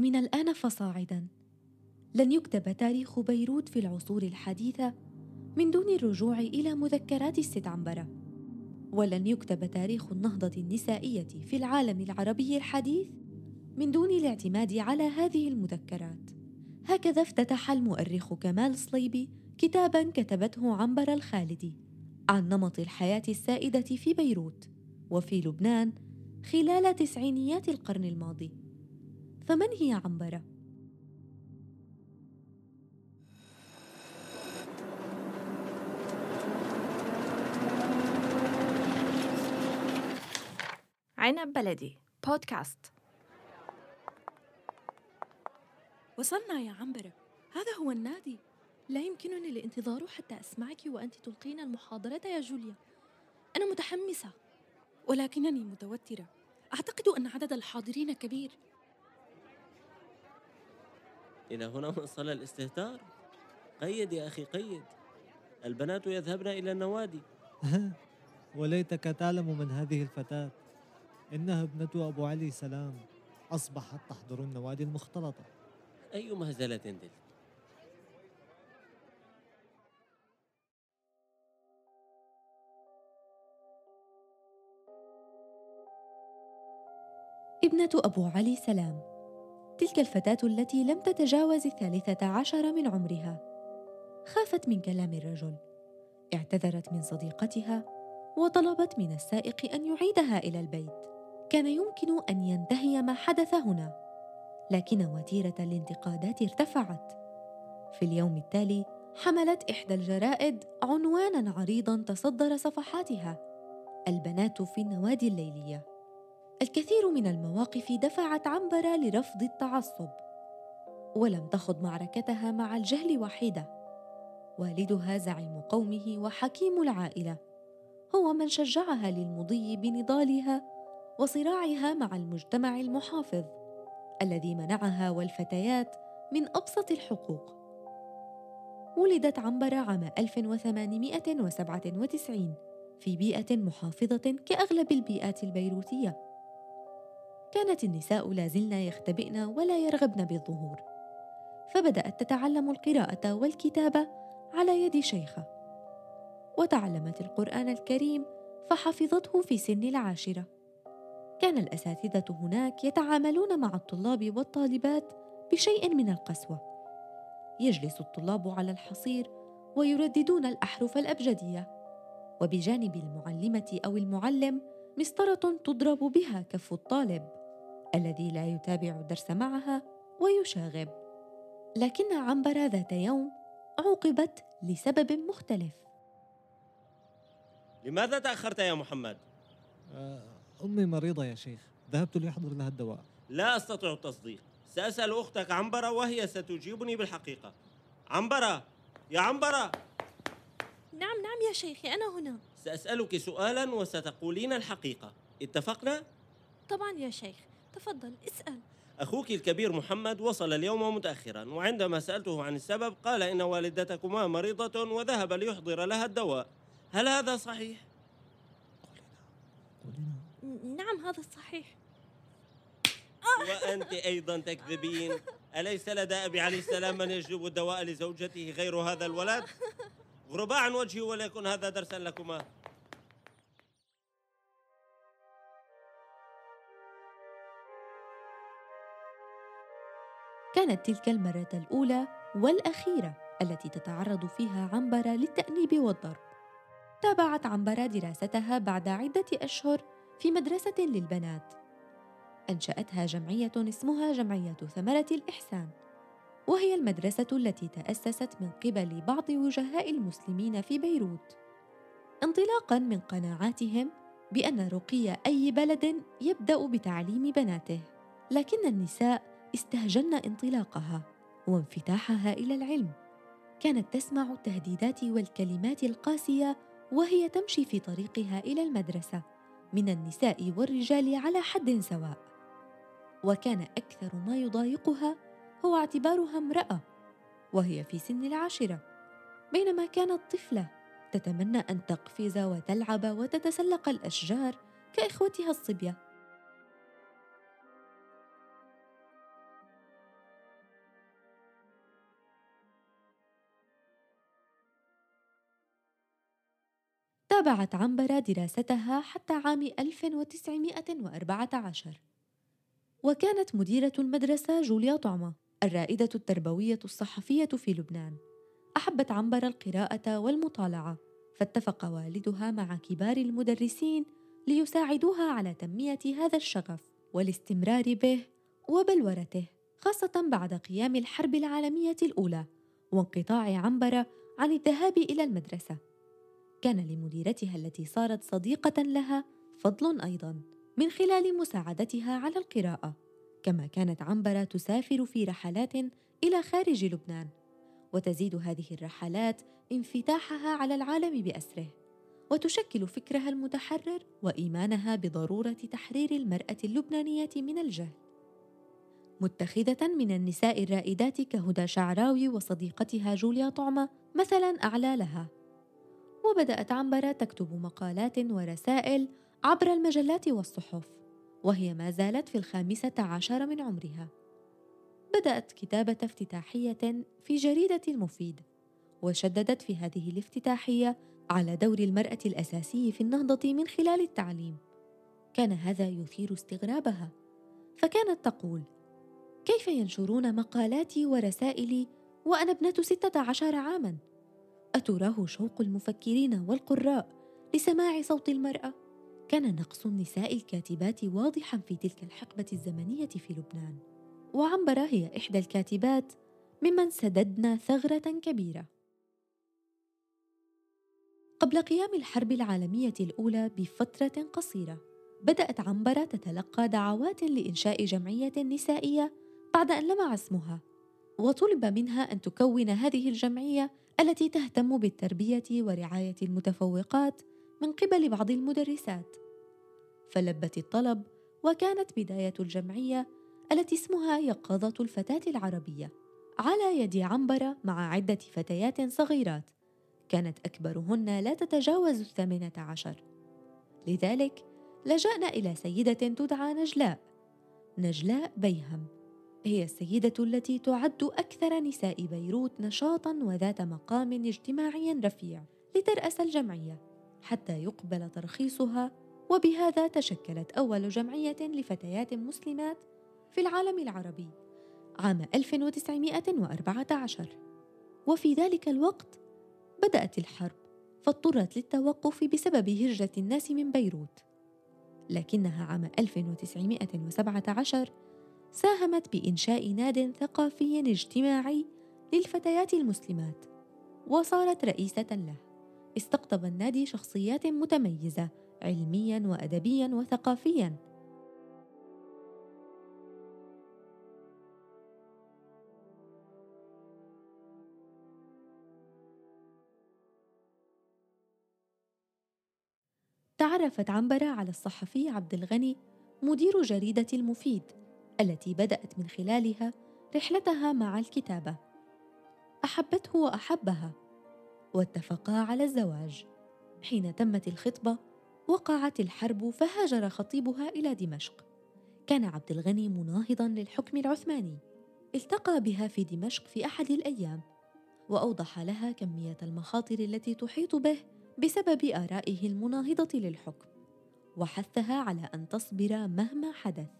من الآن فصاعدا. لن يكتب تاريخ بيروت في العصور الحديثة من دون الرجوع إلى مذكرات الست عنبرة ولن يكتب تاريخ النهضة النسائية في العالم العربي الحديث من دون الاعتماد على هذه المذكرات. هكذا افتتح المؤرخ كمال صليبي كتابا كتبته عنبر الخالدي عن نمط الحياة السائدة في بيروت وفي لبنان خلال تسعينيات القرن الماضي. فمن هي عنبرة؟ عنب بلدي بودكاست وصلنا يا عنبرة. هذا هو النادي. لا يمكنني الانتظار حتى أسمعك وأنت تلقين المحاضرة يا جوليا. أنا متحمسة ولكنني متوترة. أعتقد أن عدد الحاضرين كبير. إلى هنا وصل الاستهتار؟ قيد يا أخي قيد. البنات يذهبن إلى النوادي. وليتك تعلم من هذه الفتاة إنها ابنة أبو علي سلام. أصبحت تحضر النوادي المختلطة. أي مهزلة تلك ابنة أبو علي سلام. تلك الفتاة التي لم تتجاوز الثالثة عشر من عمرها. خافت من كلام الرجل. اعتذرت من صديقتها وطلبت من السائق أن يعيدها إلى البيت. كان يمكن أن ينتهي ما حدث هنا. لكن وتيرة الانتقادات ارتفعت. في اليوم التالي حملت إحدى الجرائد عنوانا عريضا تصدر صفحاتها. البنات في النوادي الليلية. الكثير من المواقف دفعت عنبرة لرفض التعصب ولم تخض معركتها مع الجهل وحيدة والدها زعيم قومه وحكيم العائلة هو من شجعها للمضي بنضالها وصراعها مع المجتمع المحافظ الذي منعها والفتيات من أبسط الحقوق. ولدت عنبرة عام 1897 في بيئة محافظة كأغلب البيئات البيروتية. كانت النساء لازلن يختبئن ولا يرغبن بالظهور. فبدأت تتعلم القراءة والكتابة على يد شيخة. وتعلمت القرآن الكريم فحفظته في سن العاشرة. كان الأساتذة هناك يتعاملون مع الطلاب والطالبات بشيء من القسوة. يجلس الطلاب على الحصير ويرددون الأحرف الأبجدية. وبجانب المعلمة أو المعلم مسطرة تضرب بها كف الطالب. الذي لا يتابع الدرس معها ويشاغب. لكن عنبر ذات يوم عوقبت لسبب مختلف. لماذا تأخرت يا محمد؟ آه، أمي مريضة يا شيخ. ذهبت لأحضر لها الدواء. لا أستطيع التصديق. سأسأل أختك عنبرة وهي ستجيبني بالحقيقة. عنبرة! يا عنبرة! نعم نعم يا شيخي أنا هنا. سأسألك سؤالا وستقولين الحقيقة. اتفقنا؟ طبعا يا شيخ. تفضل اسأل. أخوك الكبير محمد وصل اليوم متأخرا وعندما سألته عن السبب قال إن والدتكما مريضة وذهب ليحضر لها الدواء. هل هذا صحيح؟ نعم هذا صحيح. وأنت أيضا تكذبين. أليس لدى أبي عليه السلام من يجلب الدواء لزوجته غير هذا الولد؟ غرباء عن وجهي وليكن هذا درسا لكما. كانت تلك المرة الأولى والأخيرة التي تتعرض فيها عنبرة للتأنيب والضرب. تابعت عنبرة دراستها بعد عدة أشهر في مدرسة للبنات. أنشأتها جمعية اسمها جمعية ثمرة الإحسان، وهي المدرسة التي تأسست من قبل بعض وجهاء المسلمين في بيروت. انطلاقا من قناعاتهم بأن رقي أي بلد يبدأ بتعليم بناته، لكن النساء استهجن انطلاقها وانفتاحها إلى العلم. كانت تسمع التهديدات والكلمات القاسية وهي تمشي في طريقها إلى المدرسة من النساء والرجال على حد سواء. وكان أكثر ما يضايقها هو اعتبارها امرأة وهي في سن العاشرة بينما كانت طفلة تتمنى أن تقفز وتلعب وتتسلق الأشجار كإخوتها الصبية. تابعت عنبرة دراستها حتى عام 1914 وكانت مديرة المدرسة جوليا طعمة الرائدة التربوية الصحفية في لبنان. أحبت عنبرة القراءة والمطالعة فاتفق والدها مع كبار المدرسين ليساعدوها على تنمية هذا الشغف والاستمرار به وبلورته خاصة بعد قيام الحرب العالمية الأولى وانقطاع عنبرة عن الذهاب إلى المدرسة. كان لمديرتها التي صارت صديقة لها فضل أيضا من خلال مساعدتها على القراءة كما كانت عنبرة تسافر في رحلات إلى خارج لبنان وتزيد هذه الرحلات انفتاحها على العالم بأسره وتشكل فكرها المتحرر وإيمانها بضرورة تحرير المرأة اللبنانية من الجهل. متخذة من النساء الرائدات كهدى شعراوي وصديقتها جوليا طعمة مثلا أعلى لها. وبدأت عنبرة تكتب مقالات ورسائل عبر المجلات والصحف وهي ما زالت في الخامسة عشر من عمرها بدأت كتابة افتتاحية في جريدة المفيد وشددت في هذه الافتتاحية على دور المرأة الأساسي في النهضة من خلال التعليم كان هذا يثير استغرابها فكانت تقول كيف ينشرون مقالاتي ورسائلي وأنا ابنة ستة عشر عاماً؟ أتراه شوق المفكرين والقراء لسماع صوت المرأة؟ كان نقص النساء الكاتبات واضحا في تلك الحقبة الزمنية في لبنان وعنبرة هي إحدى الكاتبات ممن سددنا ثغرة كبيرة قبل قيام الحرب العالمية الأولى بفترة قصيرة بدأت عنبرة تتلقى دعوات لإنشاء جمعية نسائية بعد أن لمع اسمها وطلب منها أن تكون هذه الجمعية التي تهتم بالتربية ورعاية المتفوقات من قبل بعض المدرسات. فلبت الطلب وكانت بداية الجمعية التي اسمها يقظة الفتاة العربية على يد عنبرة مع عدة فتيات صغيرات. كانت أكبرهن لا تتجاوز الثامنة عشر. لذلك لجأنا إلى سيدة تدعى نجلاء. نجلاء بيهم. هي السيدة التي تعد أكثر نساء بيروت نشاطا وذات مقام اجتماعي رفيع لترأس الجمعية حتى يقبل ترخيصها وبهذا تشكلت أول جمعية لفتيات مسلمات في العالم العربي عام 1914 وفي ذلك الوقت بدأت الحرب فاضطرت للتوقف بسبب هجرة الناس من بيروت لكنها عام 1917 ساهمت بإنشاء ناد ثقافي اجتماعي للفتيات المسلمات وصارت رئيسة له. استقطب النادي شخصيات متميزة علميا وأدبيا وثقافيا. تعرفت عنبرة على الصحفي عبد الغني مدير جريدة المفيد. التي بدأت من خلالها رحلتها مع الكتابة. أحبته وأحبها واتفقا على الزواج. حين تمت الخطبة وقعت الحرب فهاجر خطيبها إلى دمشق. كان عبد الغني مناهضا للحكم العثماني. التقى بها في دمشق في أحد الأيام وأوضح لها كمية المخاطر التي تحيط به بسبب آرائه المناهضة للحكم وحثها على أن تصبر مهما حدث.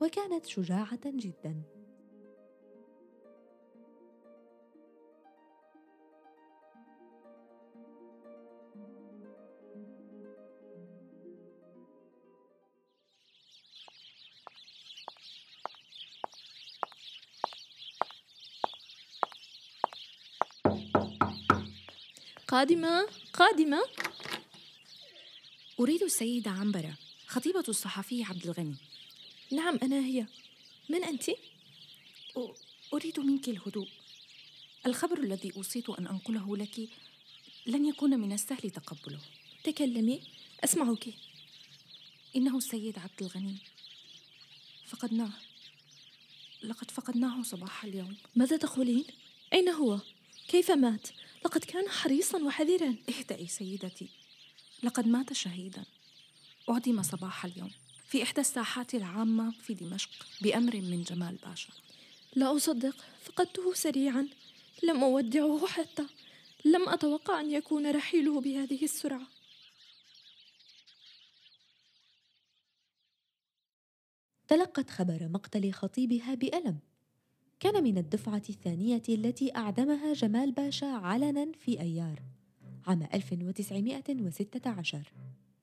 وكانت شجاعة جدا. قادمة قادمة. أريد السيدة عنبرة خطيبة الصحفي عبد الغني. نعم أنا هي. من أنت؟ أريد منك الهدوء. الخبر الذي أوصيت أن أنقله لك لن يكون من السهل تقبله. تكلمي. أسمعك. إنه السيد عبد الغني. فقدناه. لقد فقدناه صباح اليوم. ماذا تقولين؟ أين هو؟ كيف مات؟ لقد كان حريصا وحذرا. اهدئي سيدتي. لقد مات شهيدا. أعدم صباح اليوم. في إحدى الساحات العامة في دمشق بأمر من جمال باشا. لا أصدق فقدته سريعا. لم أودعه حتى. لم أتوقع أن يكون رحيله بهذه السرعة. تلقت خبر مقتل خطيبها بألم. كان من الدفعة الثانية التي أعدمها جمال باشا علنا في أيار عام 1916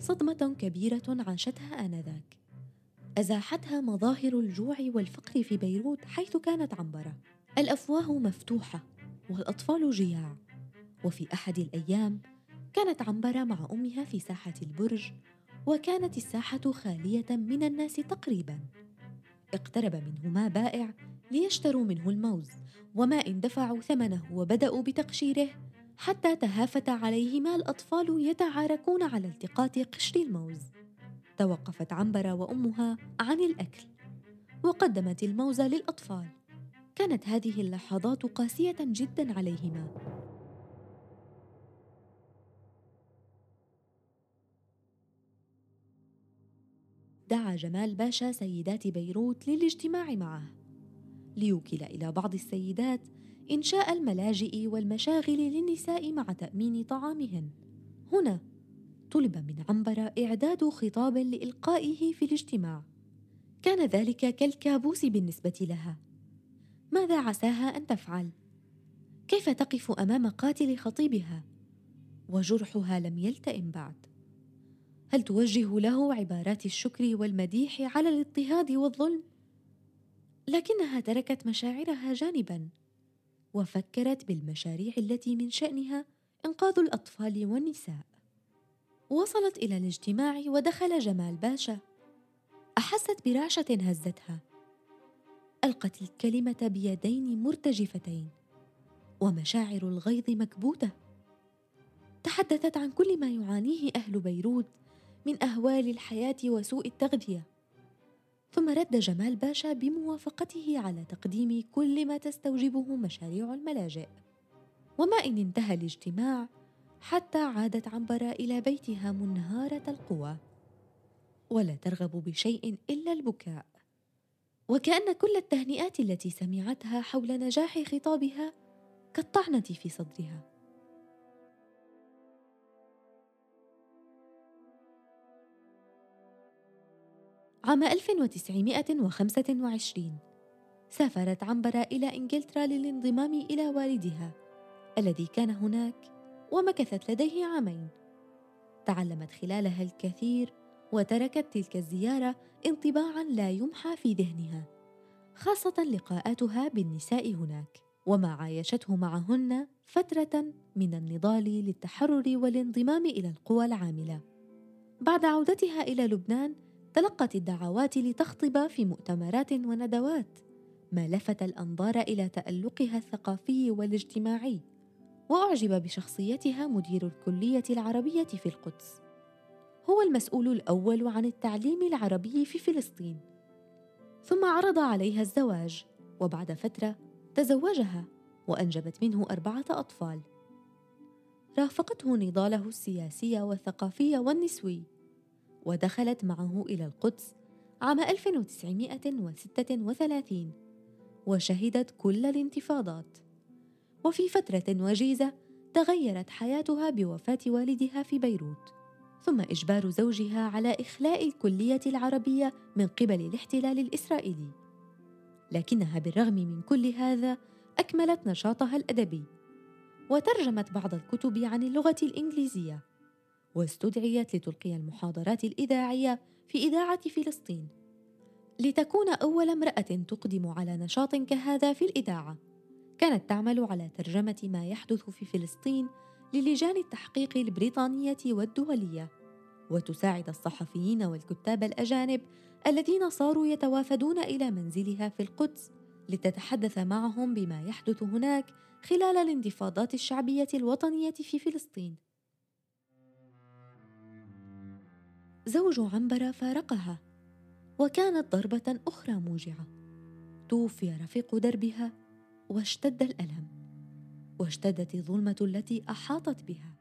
صدمة كبيرة عاشتها آنذاك. أزاحتها مظاهر الجوع والفقر في بيروت حيث كانت عنبرة. الأفواه مفتوحة والأطفال جياع. وفي أحد الأيام كانت عنبرة مع أمها في ساحة البرج وكانت الساحة خالية من الناس تقريبا. اقترب منهما بائع ليشتروا منه الموز وما إن دفعوا ثمنه وبدأوا بتقشيره حتى تهافت عليهما الأطفال يتعاركون على التقاط قشر الموز. توقفت عنبرة وأمها عن الأكل وقدمت الموز للأطفال. كانت هذه اللحظات قاسية جدا عليهما. دعا جمال باشا سيدات بيروت للاجتماع معه. ليوكل إلى بعض السيدات إنشاء الملاجئ والمشاغل للنساء مع تأمين طعامهن. هنا طلب من عنبره إعداد خطاب لإلقائه في الاجتماع. كان ذلك كالكابوس بالنسبة لها. ماذا عساها أن تفعل؟ كيف تقف أمام قاتل خطيبها؟ وجرحها لم يلتئم بعد. هل توجه له عبارات الشكر والمديح على الاضطهاد والظلم؟ لكنها تركت مشاعرها جانبا. وفكرت بالمشاريع التي من شأنها إنقاذ الأطفال والنساء. وصلت إلى الاجتماع ودخل جمال باشا. أحست برعشة هزتها. ألقت الكلمة بيدين مرتجفتين ومشاعر الغيظ مكبوتة. تحدثت عن كل ما يعانيه أهل بيروت من أهوال الحياة وسوء التغذية. ثم رد جمال باشا بموافقته على تقديم كل ما تستوجبه مشاريع الملاجئ. وما إن انتهى الاجتماع حتى عادت عنبرة إلى بيتها منهارة القوى. ولا ترغب بشيء إلا البكاء. وكأن كل التهنئات التي سمعتها حول نجاح خطابها كالطعنة في صدرها. عام 1925 سافرت عنبرة إلى إنجلترا للانضمام إلى والدها الذي كان هناك ومكثت لديه عامين. تعلمت خلالها الكثير وتركت تلك الزيارة انطباعا لا يمحى في ذهنها خاصة لقاءاتها بالنساء هناك وما عايشته معهن فترة من النضال للتحرر والانضمام إلى القوى العاملة. بعد عودتها إلى لبنان تلقت الدعوات لتخطب في مؤتمرات وندوات ما لفت الأنظار إلى تألقها الثقافي والاجتماعي وأعجب بشخصيتها مدير الكلية العربية في القدس. هو المسؤول الأول عن التعليم العربي في فلسطين. ثم عرض عليها الزواج وبعد فترة تزوجها وأنجبت منه أربعة أطفال. رافقته نضاله السياسي والثقافي والنسوي. ودخلت معه إلى القدس عام 1936 وشهدت كل الانتفاضات. وفي فترة وجيزة تغيرت حياتها بوفاة والدها في بيروت ثم إجبار زوجها على إخلاء الكلية العربية من قبل الاحتلال الإسرائيلي. لكنها بالرغم من كل هذا أكملت نشاطها الأدبي وترجمت بعض الكتب عن اللغة الإنجليزية. واستدعيت لتلقي المحاضرات الإذاعية في إذاعة فلسطين. لتكون أول امرأة تقدم على نشاط كهذا في الإذاعة. كانت تعمل على ترجمة ما يحدث في فلسطين للجان التحقيق البريطانية والدولية. وتساعد الصحفيين والكتاب الأجانب الذين صاروا يتوافدون إلى منزلها في القدس لتتحدث معهم بما يحدث هناك خلال الانتفاضات الشعبية الوطنية في فلسطين. زوج عنبرة فارقها وكانت ضربة أخرى موجعة. توفي رفيق دربها واشتد الألم. واشتدت الظلمة التي أحاطت بها.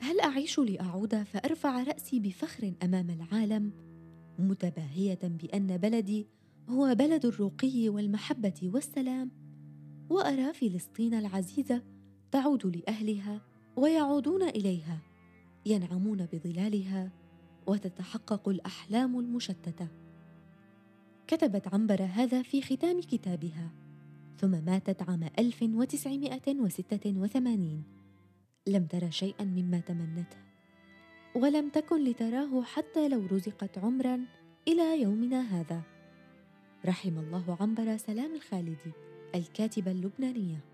هل أعيش لأعود فأرفع رأسي بفخر أمام العالم متباهية بأن بلدي هو بلد الرقي والمحبة والسلام وأرى فلسطين العزيزة تعود لأهلها ويعودون إليها ينعمون بظلالها وتتحقق الأحلام المشتتة. كتبت عنبرة هذا في ختام كتابها ثم ماتت عام 1986 لم تر شيئا مما تمنته ولم تكن لتراه حتى لو رزقت عمرا إلى يومنا هذا. رحم الله عنبر سلام الخالدي الكاتبة اللبنانية